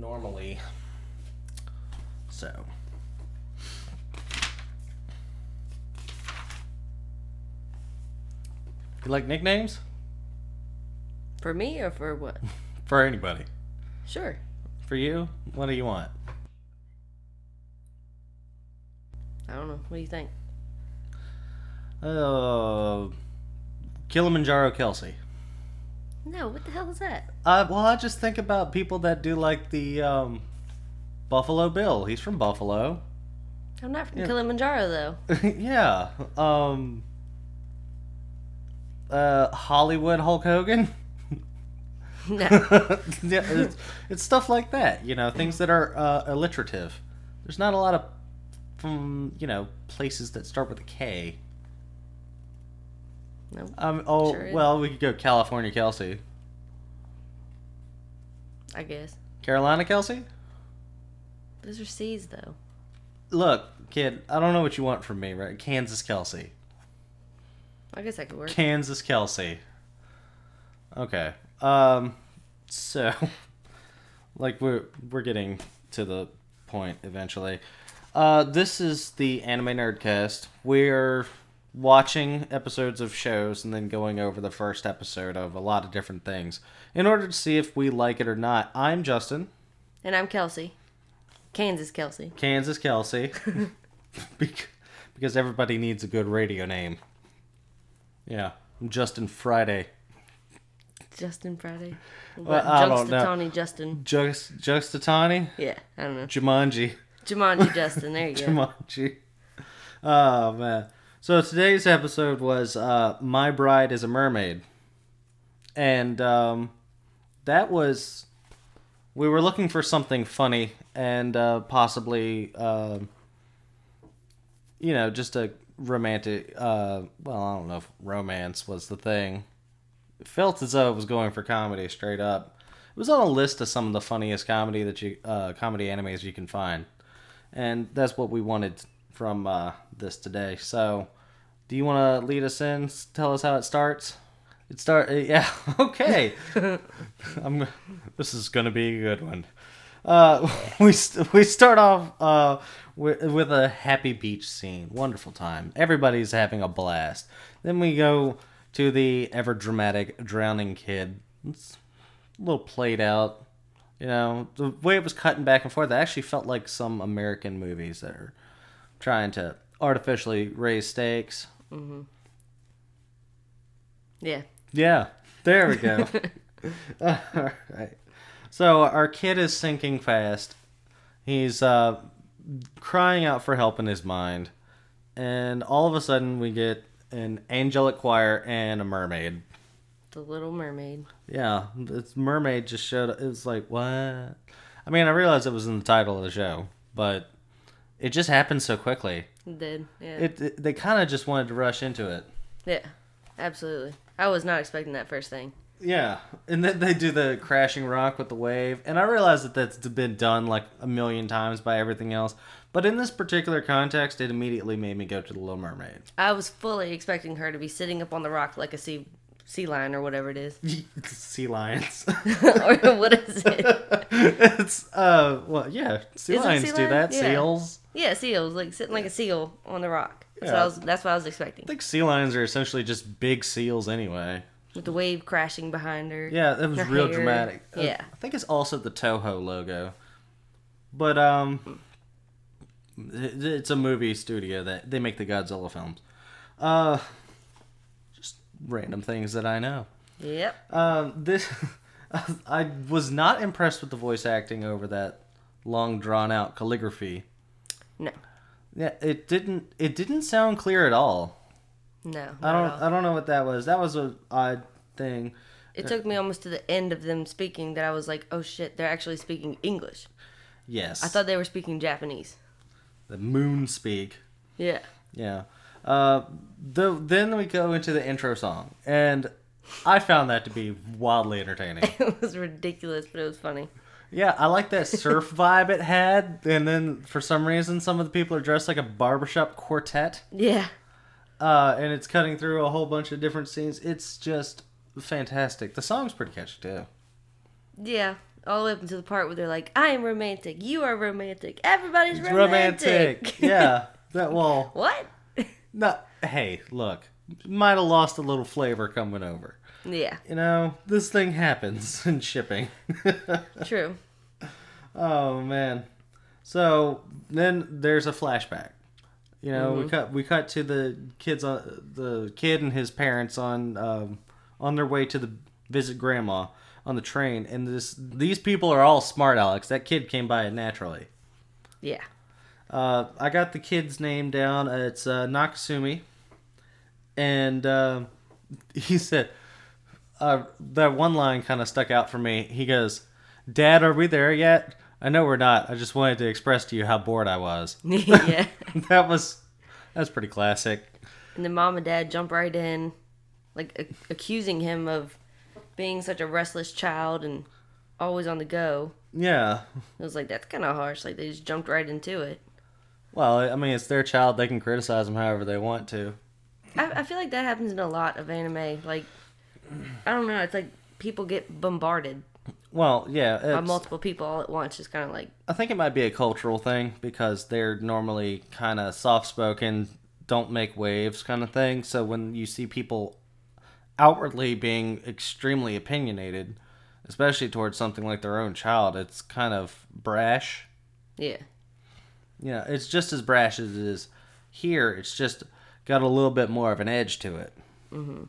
normally. So. You like nicknames? For me or for what? For anybody. Sure. For you? What do you want? I don't know. What do you think? Uh, Kilimanjaro Kelsey. No, what the hell is that? Uh, well, I just think about people that do like the um, Buffalo Bill. He's from Buffalo. I'm not from Yeah. Kilimanjaro though. yeah. Um. Uh, Hollywood Hulk Hogan. No. yeah, it's, it's stuff like that. You know, things that are uh, alliterative. There's not a lot of from you know places that start with a K. no. Um. Oh Sure well, we could go California Kelsey, I guess. Carolina Kelsey. Those are C's though. Look, kid, I don't know what you want from me, right? Kansas Kelsey. I guess that could work. Kansas Kelsey. Okay. Um so like we're we're getting to the point eventually. Uh this is the Anime Nerdcast. We're watching episodes of shows and then going over the first episode of a lot of different things in order to see if we like it or not. I'm Justin, And I'm Kelsey. Kansas Kelsey. Kansas Kelsey. Because everybody needs a good radio name. Yeah, I'm Justin Friday. Justin Friday. Well, I don't know. Tony Justin. Just? Yeah, I don't know. Jumanji. Jumanji Justin. There you go. Jumanji. Oh man. So today's episode was uh My Bride is a Mermaid. And um that was we were looking for something funny and uh possibly um you know, just a romantic uh well, I don't know if romance was the thing. It felt as though it was going for comedy straight up. It was on a list of some of the funniest comedy that you uh, comedy animes you can find, and that's what we wanted from uh, this today. So, do you want to lead us in? Tell us how it starts. It start uh, yeah okay. I'm this is gonna be a good one. Uh, we st- we start off uh, with, with a happy beach scene. Wonderful time. Everybody's having a blast. Then we go to the ever dramatic drowning kid. It's a little played out. You know, the way it was cutting back and forth, I actually felt like some American movies that are trying to artificially raise stakes. Yeah. Yeah, there we go. All right. So our kid is sinking fast. He's uh, crying out for help in his mind, and all of a sudden we get an angelic choir and a mermaid. The Little Mermaid. Yeah, this mermaid just showed up. It was like, what? I mean, I realized it was in the title of the show, but it just happened so quickly. It did. Yeah. It, it they kind of just wanted to rush into it. yeah. Absolutely. I was not expecting that first thing. Yeah, and then they do the crashing rock with the wave, and I realize that that's been done like a million times by everything else, but in this particular context, it immediately made me go to the Little Mermaid. I was fully expecting her to be sitting up on the rock like a sea sea lion or whatever it is. sea lions. or what is it? it's uh, well, yeah, sea Is lions sea do lion? that. Yeah. Seals. Yeah, seals, like sitting like a seal on the rock. That's, what Yeah. I was, that's what I was expecting. I think sea lions are essentially just big seals anyway. With the wave crashing behind her. Yeah, that was real hair. dramatic. Uh, Yeah. I think it's also the Toho logo. But um it- it's a movie studio that they make the Godzilla films. Uh just random things that I know. Yep. Um this I was not impressed with the voice acting over that long drawn out calligraphy. No. Yeah, it didn't it didn't sound clear at all. No. I don't. I don't know what that was. That was a odd thing. It took me almost to the end of them speaking that I was like, oh shit, they're actually speaking English. Yes. I thought they were speaking Japanese. the moon speak. Yeah. Yeah. Uh, the then we go into the intro song, and I found that to be wildly entertaining. It was ridiculous, but it was funny. Yeah, I like that surf vibe it had, and then for some reason, some of the people are dressed like a barbershop quartet, Yeah. uh, and it's cutting through a whole bunch of different scenes. It's just fantastic. The song's pretty catchy too. Yeah. all the way up to the part where they're like, "I am romantic. You are romantic. Everybody's It's romantic." yeah. That wall. what? no. Hey, look, might have lost a little flavor coming over. Yeah, You know, this thing happens in shipping. true. oh man. So then there's a flashback. You know, Mm-hmm. we cut we cut to the kids on the kid and his parents on um, on their way to the visit grandma on the train, and this these people are all smart, Alex. That kid came by it naturally. Yeah. Uh, I got the kid's name down. Uh, It's uh, Nakasumi, and uh, he said uh, that one line kind of stuck out for me. He goes, "Dad, are we there yet?" I know we're not. I just wanted to express to you how bored I was. yeah. that was that's pretty classic. And then mom and dad jump right in, like a- accusing him of being such a restless child and always on the go. Yeah. It was like that's kind of harsh. Like they just jumped right into it. Well, I mean, it's their child. They can criticize them however they want to. I, I feel like that happens in a lot of anime. Like I don't know. It's like people get bombarded Well, yeah. by multiple people all at once. It's kind of like I think it might be a cultural thing because they're normally kind of soft spoken, don't make waves kind of thing. So when you see people outwardly being extremely opinionated, especially towards something like their own child, it's kind of brash. yeah, Yeah, it's just as brash as it is here. It's just got a little bit more of an edge to it. Mm-hmm.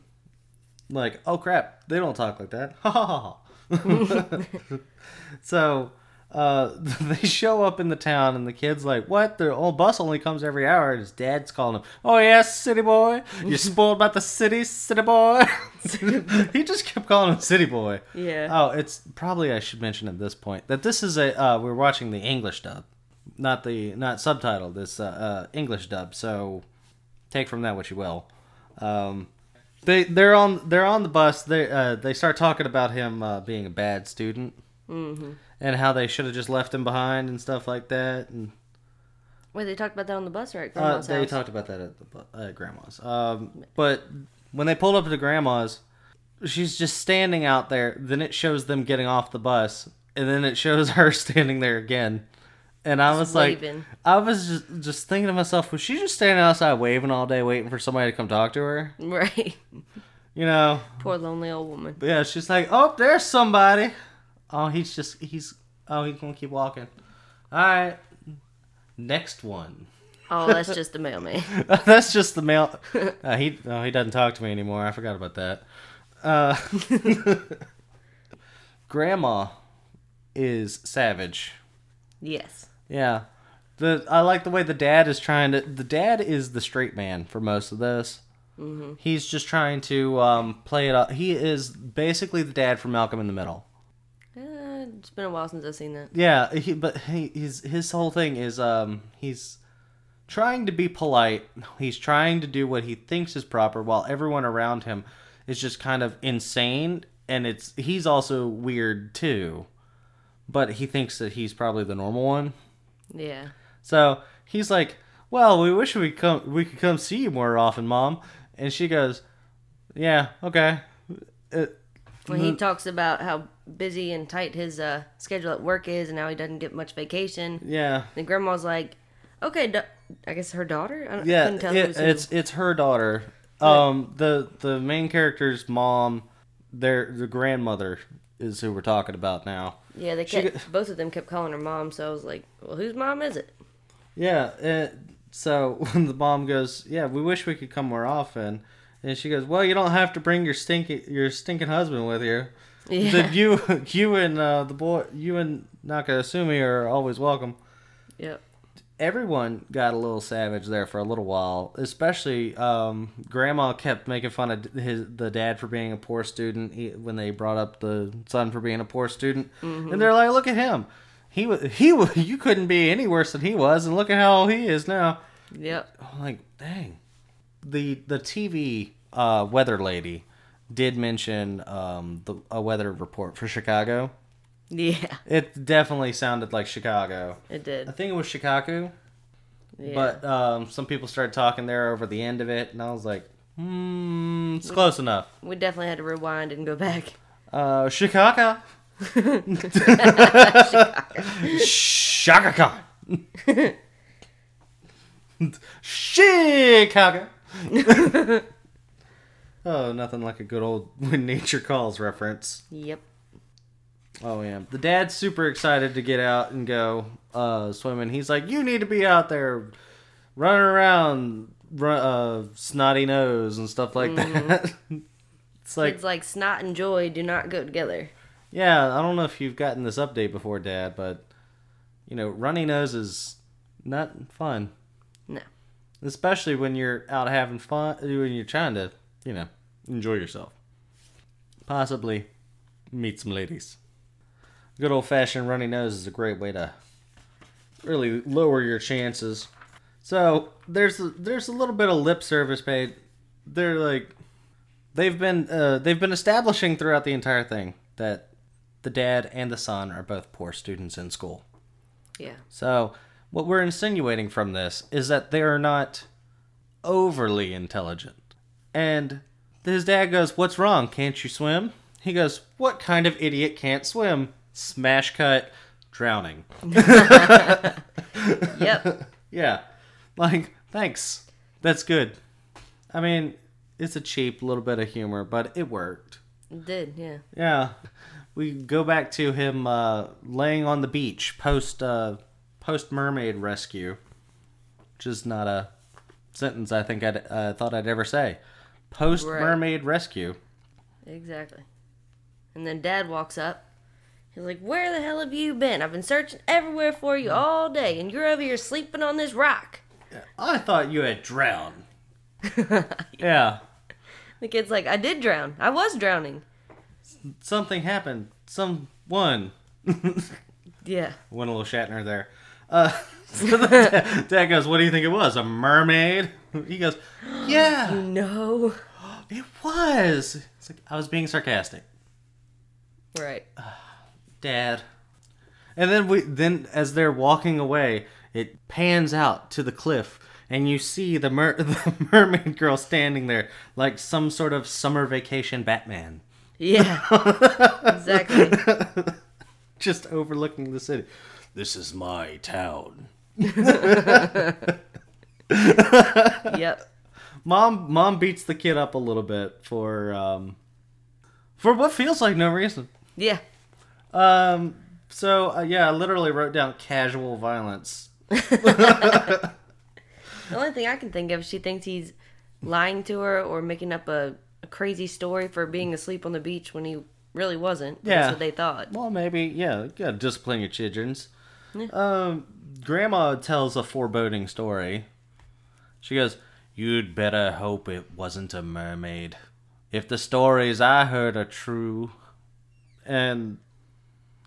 Like, oh crap, they don't talk like that. Ha ha ha. so uh, they show up in the town, and the kid's like, "What? The old bus only comes every hour." And his dad's calling him, "Oh yes, city boy. You spoiled about the city, city boy." he just kept calling him city boy. yeah. Oh, it's probably I should mention at this point that this is a uh, we're watching the English dub, not the not subtitled. This uh, uh, English dub. So take from that what you will. Um, they they're on they're on the bus. They uh, they start talking about him uh, being a bad student hmm and how they should have just left him behind and stuff like that. And Wait, they talked about that on the bus or at uh, they house? talked about that at the bu- uh, grandma's. Um, but when they pulled up to grandma's, she's just standing out there. Then it shows them getting off the bus, and then it shows her standing there again. And I was like. I was just just thinking to myself, was she just standing outside waving all day, waiting for somebody to come talk to her? right. You know? Poor lonely old woman. But yeah, she's like, oh, there's somebody. Oh, he's just he's oh he's gonna keep walking. All right, next one. Oh, that's just the mailman. That's just the mail. Uh, he no, he doesn't talk to me anymore. I forgot about that. Uh, Grandma is savage. yes. Yeah, the I like the way the dad is trying to. The dad is the straight man for most of this. Mm-hmm. He's just trying to um, play it up. He is basically the dad from Malcolm in the Middle. Uh, it's been a while since I've seen that. Yeah, he, but he, his his whole thing is um he's trying to be polite. He's trying to do what he thinks is proper, while everyone around him is just kind of insane, and it's he's also weird too. But he thinks that he's probably the normal one. Yeah. So he's like, "Well, we wish we come we could come see you more often, mom." And she goes, "Yeah, okay." Uh, When he talks about how busy and tight his uh, schedule at work is and how he doesn't get much vacation, yeah, the grandma's like, okay, da- I guess her daughter? I, don't, I yeah. tell it- it's it's her daughter. Um, the the main character's mom, their the grandmother is who we're talking about now. Yeah, they kept, got- both of them kept calling her mom, so I was like, well, whose mom is it? Yeah. Uh, so when the mom goes, "Yeah, we wish we could come more often," and she goes, "Well, you don't have to bring your stinking your stinking husband with you." Yeah. That you you and uh, the boy you and Nakasumi are always welcome. Yep. Everyone got a little savage there for a little while, especially um, Grandma kept making fun of his the dad for being a poor student he, when they brought up the son for being a poor student, and they're like, "Look at him, he was he wa- you couldn't be any worse than he was, and look at how old he is now." Yep. I'm like, dang. The the TV uh, weather lady did mention um, the a weather report for Chicago. Yeah, It definitely sounded like Chicago. it did. I think it was Chicago, Yeah. but um, some people started talking there over the end of it, and I was like, hmm, it's close enough. we definitely had to rewind and go back. Uh, Chicago. Khan. Chicago. oh, nothing like a good old when nature calls reference. Yep. Oh yeah, the dad's super excited to get out and go uh, swimming. He's like, "You need to be out there, running around, run, uh, snotty nose and stuff like that." it's like, Kids like snot and joy do not go together. yeah, I don't know if you've gotten this update before, Dad, but you know, runny nose is not fun, No. especially when you're out having fun, when you're trying to, you know, enjoy yourself. Possibly meet some ladies. Good old fashioned runny nose is a great way to really lower your chances. So there's a, there's a little bit of lip service paid. They're like they've been uh, they've been establishing throughout the entire thing that the dad and the son are both poor students in school. Yeah. So what we're insinuating from this is that they are not overly intelligent. And his dad goes, "What's wrong? Can't you swim?" He goes, "What kind of idiot can't swim?" Smash cut, drowning. Yep. Yeah. Like, thanks. That's good. I mean, it's a cheap little bit of humor, but it worked. It did, yeah. Yeah. We go back to him uh, laying on the beach post uh, post mermaid rescue, which is not a sentence I think I uh, thought I'd ever say. Post mermaid rescue. Exactly. And then dad walks up. He's like, Where the hell have you been? I've been searching everywhere for you all day, and you're over here sleeping on this rock. I thought you had drowned. yeah. The kid's like, I did drown. I was drowning. Something happened. Someone. Yeah. Went a little Shatner there. Uh, so the dad, dad goes, "What do you think it was? A mermaid?" He goes, "Yeah, No. it was." It's like I was being sarcastic, Right. Dad. And then we then as they're walking away, it pans out to the cliff, and you see the mer- the mermaid girl standing there like some sort of summer vacation Batman, Yeah. exactly. just overlooking the city. This is my town. Yep. Mom, mom beats the kid up a little bit for um, for what feels like no reason. Yeah. Um, so uh, yeah, I literally wrote down casual violence. The only thing I can think of, she thinks he's lying to her or making up a, a crazy story for being asleep on the beach when he really wasn't. Yeah. That's what they thought. Well, maybe yeah, you gotta discipline your childrens. Um, Grandma tells a foreboding story. She goes, "You'd better hope it wasn't a mermaid. If the stories I heard are true." And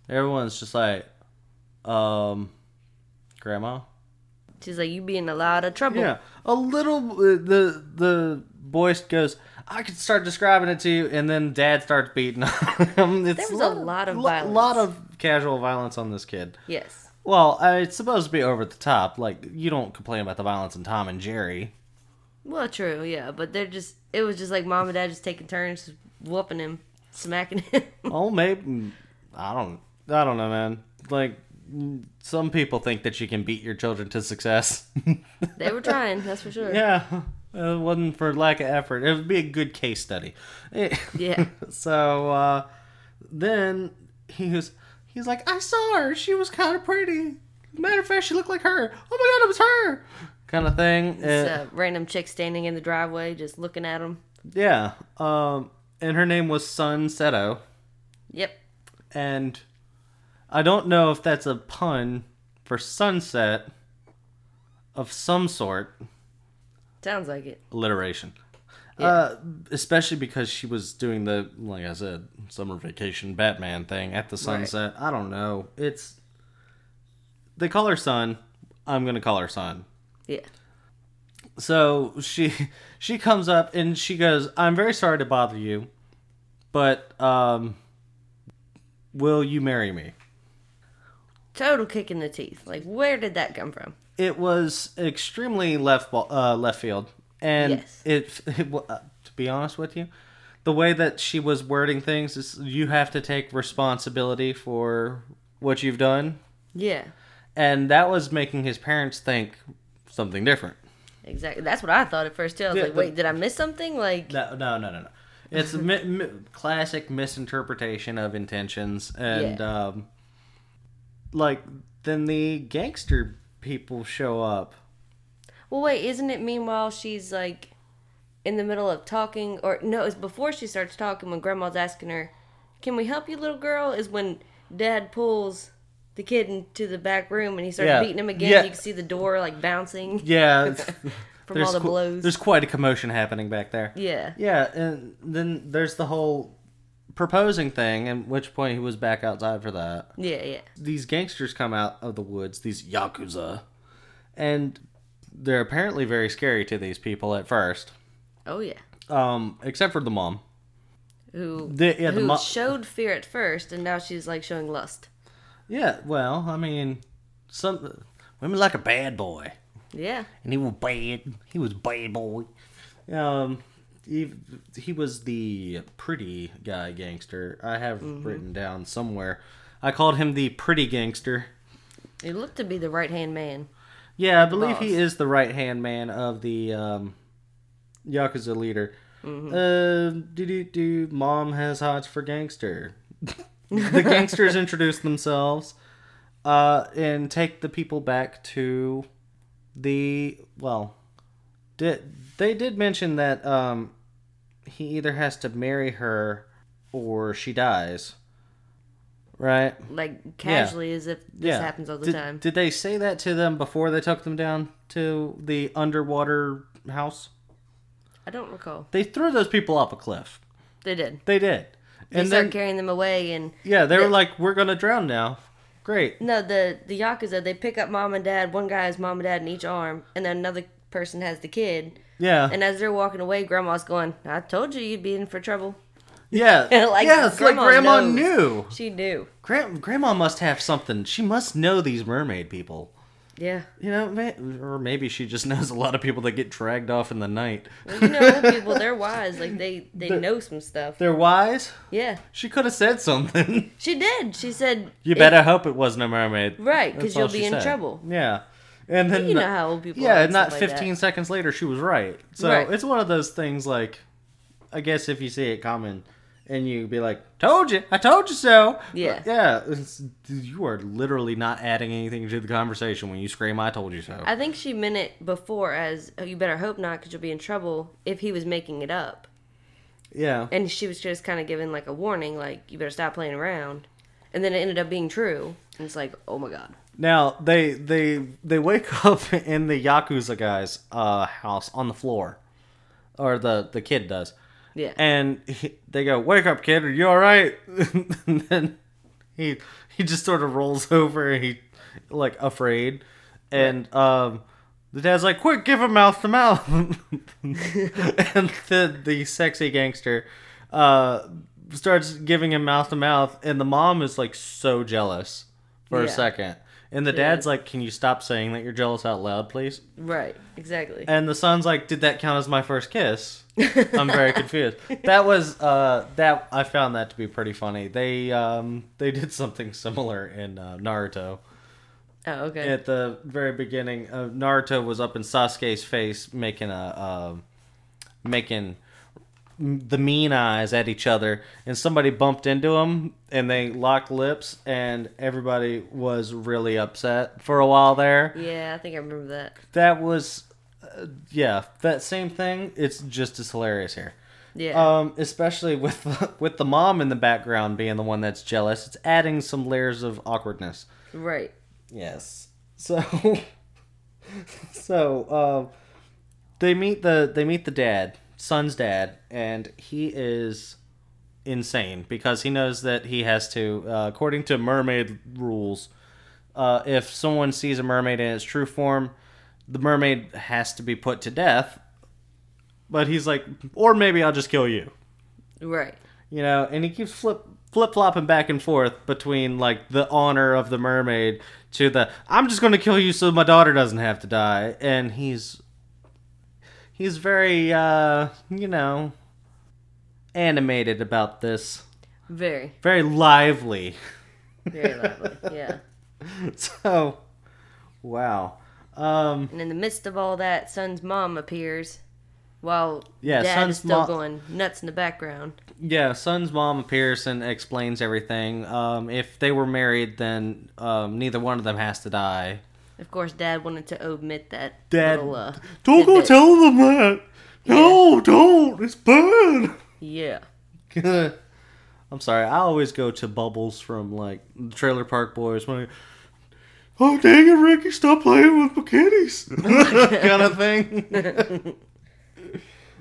everyone's just like, "Um, Grandma." She's like, you be in a lot of trouble. Yeah, a little. uh, The the boy goes. I could start describing it to you, and then Dad starts beating on him. It's There was a lot of violence. lot of casual violence on this kid. Yes. Well, uh, it's supposed to be over the top. Like you don't complain about the violence in Tom and Jerry. Well, true, yeah, but they're just, it was just like mom and dad just taking turns whooping him, smacking him. Oh, maybe I don't. I don't know, man. Like some people think that you can beat your children to success. they were trying, that's for sure. yeah, it wasn't for lack of effort. It would be a good case study. Yeah. So uh, then he was he's like, I saw her. She was kind of pretty. Matter of fact, she looked like her. Oh my god, it was her. Kind of thing. Uh, random chick standing in the driveway just looking at him. yeah. Um, and her name was Sun Seto. Yep. And I don't know if that's a pun for sunset of some sort. Sounds like it. alliteration. Yeah. Uh, especially because she was doing the, like I said, summer vacation Batman thing at the sunset. I don't know. It's they call her son. I'm gonna call her son. Yeah. So she she comes up and she goes, "I'm very sorry to bother you, but um, will you marry me?" Total kick in the teeth. Like, where did that come from? It was extremely left ball, uh, left field, and Yes. it, it uh, to be honest with you, the way that she was wording things is you have to take responsibility for what you've done, Yeah. and that was making his parents think something different. Exactly. That's what I thought at first too. I was Yeah, like, the- wait, did I miss something? Like, No, no, no, no, no. It's a mi- mi- classic misinterpretation of intentions, and Yeah. um, like then the gangster people show up. well, wait, isn't it meanwhile she's like in the middle of talking, or no, it's before she starts talking when Grandma's asking her, "Can we help you, little girl?" Is when Dad pulls the kid into the back room and he starts Yeah. beating him again. Yeah. You can see the door like bouncing Yeah, from all the qu- blows. there's quite a commotion happening back there. Yeah. Yeah, and then there's the whole proposing thing, at which point he was back outside for that. Yeah, yeah. These gangsters come out of the woods, these yakuza, and they're apparently very scary to these people at first. Oh yeah. Um, except for the mom. Who The- yeah, the who mo- showed fear at first and now she's like showing lust. Yeah, well, I mean, some women like a bad boy, Yeah. and he was bad. He was bad boy. Um, he he was the pretty guy gangster. I have written down somewhere. I called him the pretty gangster. He looked to be the right hand man. Yeah, I believe he is the right hand man of the um, yakuza leader. Uh, do do do. Mom has hots for gangster. the gangsters introduce themselves, uh, and take the people back to the well. Did they did mention that um, he either has to marry her or she dies, right? Like casually as if this happens all the did, time. Did they say that to them before they took them down to the underwater house? I don't recall. They threw those people off a cliff. They did. They did. They And start then, carrying them away and yeah, they were like, "We're gonna drown now." Great. no, the the Yakuza, they pick up mom and dad. One guy has mom and dad in each arm, and then another person has the kid. Yeah. And as they're walking away, grandma's going, I told you you'd be in for trouble. yeah. Like, yeah. It's like Grandma Grandma knows. knew. She knew. Gran- Grandma must have something. She must know these mermaid people. Yeah. You know, or maybe she just knows a lot of people that get dragged off in the night. Well, you know, people, they're wise. Like, they, they The- know some stuff. They're wise. Yeah. She could have said something. She did. She said, You better hope it wasn't a mermaid. Right, because you'll be in said. trouble. Yeah. And then You know how old people Yeah, and not stuff like 15 that. seconds later she was right. So Right. it's one of those things like I guess if you see it coming and you be like, "Told you. I told you so." Yeah. Yeah, it's, you are literally not adding anything to the conversation when you scream, "I told you so." I think she meant it before as, oh, you better hope not because you'll be in trouble if he was making it up. yeah. And she was just kind of giving, like, a warning, like, you better stop playing around. And then it ended up being true. And it's like, oh my god. Now they they they wake up in the yakuza guy's uh, house on the floor, or the the kid does, Yeah. and he, they go, "Wake up, kid! Are you all right?" and then he he just sort of rolls over and he like afraid, and um, the dad's like, "Quick, give him mouth to mouth," and the the sexy gangster uh starts giving him mouth to mouth, and the mom is like so jealous for a second. And the dad's like, "Can you stop saying that you're jealous out loud, please?" right. Exactly. And the son's like, "Did that count as my first kiss?" I'm very confused. That was uh that I found that to be pretty funny. They um they did something similar in uh, Naruto. oh, okay. At the very beginning, uh, Naruto was up in Sasuke's face making a um making the mean eyes at each other and somebody bumped into him and they locked lips and everybody was really upset for a while there. Yeah, I think I remember that. that was uh, yeah that same thing. It's just as hilarious here. Yeah. um especially with with the mom in the background being the one that's jealous. It's adding some layers of awkwardness. Right. yes. So so um they meet the they meet the dad son's dad and he is insane because he knows that he has to uh, according to mermaid rules uh, if someone sees a mermaid in its true form the mermaid has to be put to death but he's like or maybe i'll just kill you Right. you know and he keeps flip flip flopping back and forth between like the honor of the mermaid to the i'm just going to kill you so my daughter doesn't have to die and he's he's very uh you know animated about this. Very, Very lively. very lovely. Yeah. So, wow. Um, And in the midst of all that, Son's mom appears while Yeah, Dad Son's is still mo- going nuts in the background. yeah, Son's mom appears and explains everything. Um, if they were married, then um, neither one of them has to die. Of course, Dad wanted to omit that Dad, little. Uh, don't go tidbit. tell them that. No, don't. It's bad. Yeah. I'm sorry. I always go to Bubbles from like the Trailer Park Boys when I, oh dang it, Ricky, stop playing with my kitties, kind of thing.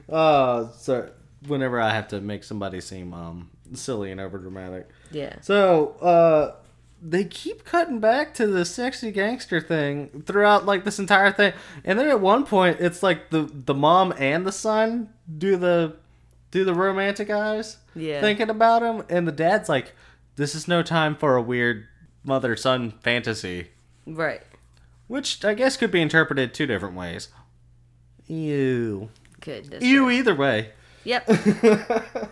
uh, so whenever I have to make somebody seem um silly and overdramatic, Yeah. so uh. They keep cutting back to the sexy gangster thing throughout like this entire thing, and then at one point it's like the the mom and the son do the do the romantic eyes, Yeah. thinking about him, and the dad's like, "This is no time for a weird mother son fantasy," Right. which I guess could be interpreted two different ways. Ew, Could. Ew, either way. Yep.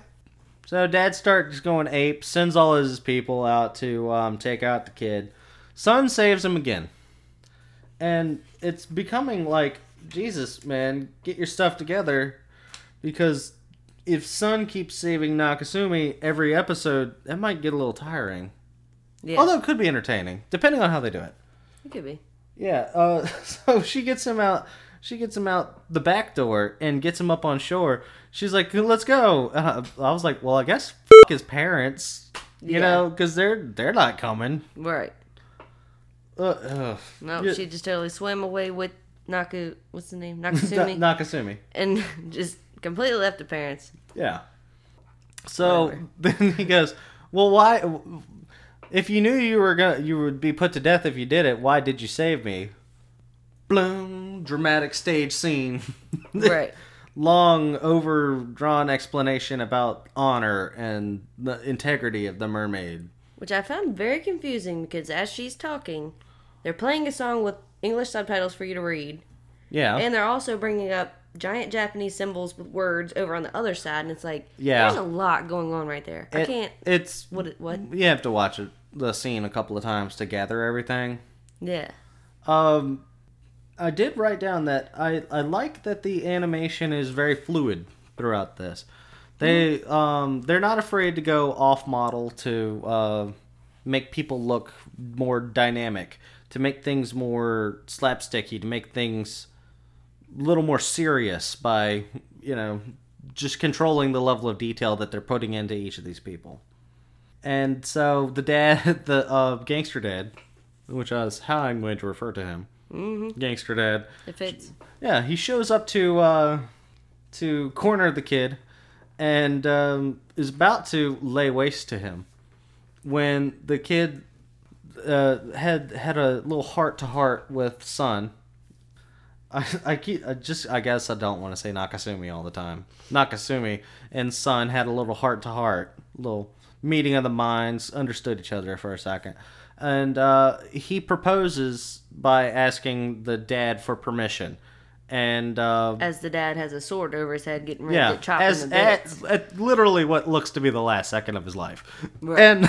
So dad starts going ape, sends all his people out to um, take out the kid. Son saves him again, and it's becoming like Jesus, man, get your stuff together, because if Son keeps saving Nakasumi every episode, that might get a little tiring. Yeah. Although it could be entertaining, depending on how they do it. it could be. Yeah. Uh, so she gets him out. She gets him out the back door and gets him up on shore. She's like, "Let's go." Uh, I was like, "Well, I guess f- his parents, you Yeah. know, because they're they're not coming." Right. Uh. No, Yeah. she just totally swam away with Naku. What's the name? Na- Nakasumi. Nakasumi. and just completely left the parents. Yeah. So Whatever. then he goes, "Well, why? If you knew you were gonna, you would be put to death if you did it. Why did you save me?" Bloom, dramatic stage scene. Right. long overdrawn explanation about honor and the integrity of the mermaid. Which I found very confusing because as she's talking, they're playing a song with English subtitles for you to read, Yeah. and they're also bringing up giant Japanese symbols with words over on the other side, and it's like, Yeah. there's a lot going on right there. I It- can't. It's What? it- What? you have to watch it, the scene a couple of times to gather everything. Yeah. Um, I did write down that I I like that the animation is very fluid throughout this. They um they're not afraid to go off model to uh, make people look more dynamic, to make things more slapsticky, to make things a little more serious by you know just controlling the level of detail that they're putting into each of these people. And so the dad, the uh, gangster dad, which is how I'm going to refer to him, Mm-hmm. gangster dad. If it's Yeah, he shows up to uh, to corner the kid, and um, is about to lay waste to him when the kid uh, had had a little heart to heart with Son. I, I keep I just I guess I don't want to say Nakasumi all the time. Nakasumi and Son had a little heart to heart, little meeting of the minds, understood each other for a second, and uh, he proposes by asking the dad for permission, and uh, as the dad has a sword over his head, getting ready yeah, to chop as bits. at, at literally what looks to be the last second of his life, Right. and,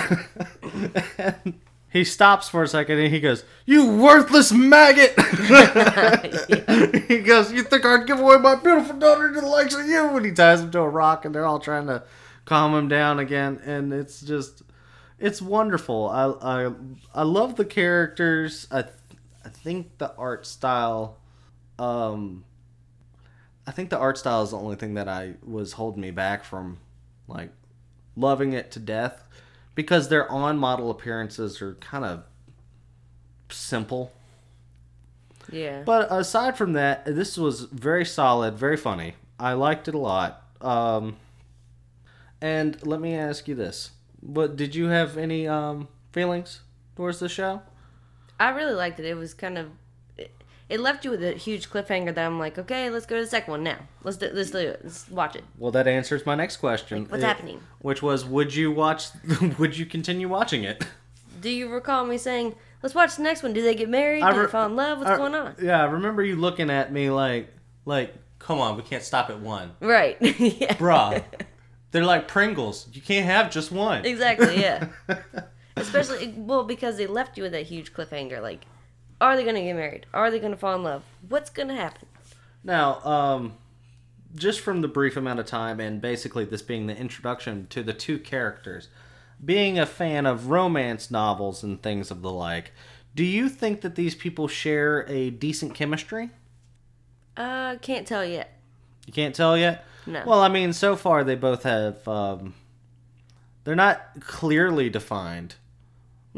and he stops for a second and he goes, "You worthless maggot!" He goes, "You think I'd give away my beautiful daughter to the likes of you?" And he ties him to a rock, and they're all trying to calm him down again, and it's just, it's wonderful. I I I love the characters. I I think the art style, um, I think the art style is the only thing that I was holding me back from like loving it to death because their on model appearances are kind of simple. yeah. But aside from that, this was very solid, very funny. I liked it a lot. Um, and let me ask you this: What did you have any um, feelings towards the show? I really liked it. It was kind of. It, it left you with a huge cliffhanger that I'm like, okay, let's go to the second one now. Let's do, let's do it. Let's watch it. Well, that answers my next question. Like, what's It- happening? Which was, would you watch? would you continue watching it? Do you recall me saying, let's watch the next one? Do they get married? I Do re- they fall in love? What's I- going on? Yeah, I remember you looking at me like, like, come on, we can't stop at one, Right. yeah. bruh. They're like Pringles. You can't have just one. Exactly, yeah. Especially, well, because they left you with that huge cliffhanger. Like, are they going to get married? Are they going to fall in love? What's going to happen? Now, um, just from the brief amount of time, and basically this being the introduction to the two characters, being a fan of romance novels and things of the like, do you think that these people share a decent chemistry? Uh, can't tell yet. You can't tell yet. No. Well, I mean, so far they both have. Um, they're not clearly defined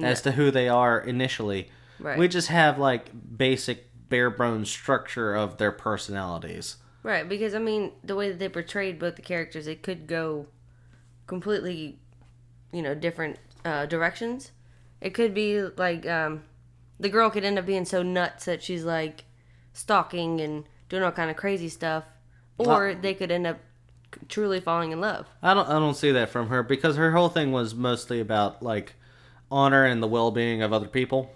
as to who they are initially. Right. We just have like basic bare bones structure of their personalities. Right, because I mean, the way that they portrayed both the characters, it could go completely, you know, different uh, directions. It could be like um, the girl could end up being so nuts that she's like stalking and doing all kind of crazy stuff, or they could end up truly falling in love. I don't I don't see that from her because her whole thing was mostly about like honor and the well being of other people.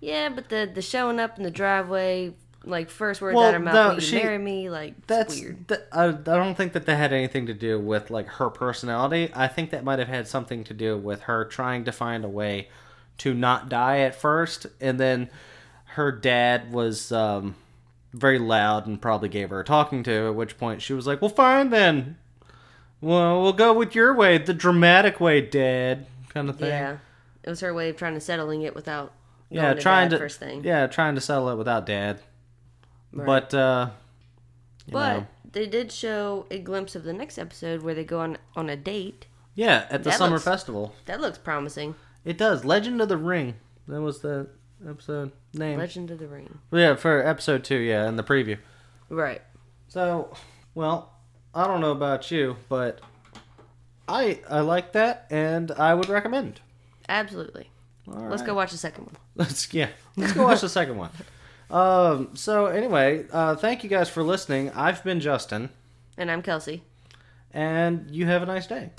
Yeah, but the the showing up in the driveway, like first words Well, out of her mouth, "Will you she- marry me?" Like That's weird. th- I, I don't think that that had anything to do with like her personality. I think that might have had something to do with her trying to find a way to not die at first, and then her dad was um, very loud and probably gave her a talking to. At which point she was like, "Well, fine then. Well, we'll go with your way, the dramatic way, Dad." Kind of thing. Yeah, it was her way of trying to settling it without. yeah trying dad to first thing. yeah trying to settle it without dad Right. but uh But know, they did show a glimpse of the next episode where they go on on a date. yeah at the That summer looks- festival That looks promising. it does legend of the ring that was the episode name Legend of the Ring. yeah for episode two yeah in the preview Right. so well i don't know about you but i i like that and i would recommend Absolutely. All Let's right. go watch the second one. Let's yeah. Let's go watch the second one. Um. So anyway, uh, thank you guys for listening. I've been Justin, And I'm Kelsey. and you have a nice day.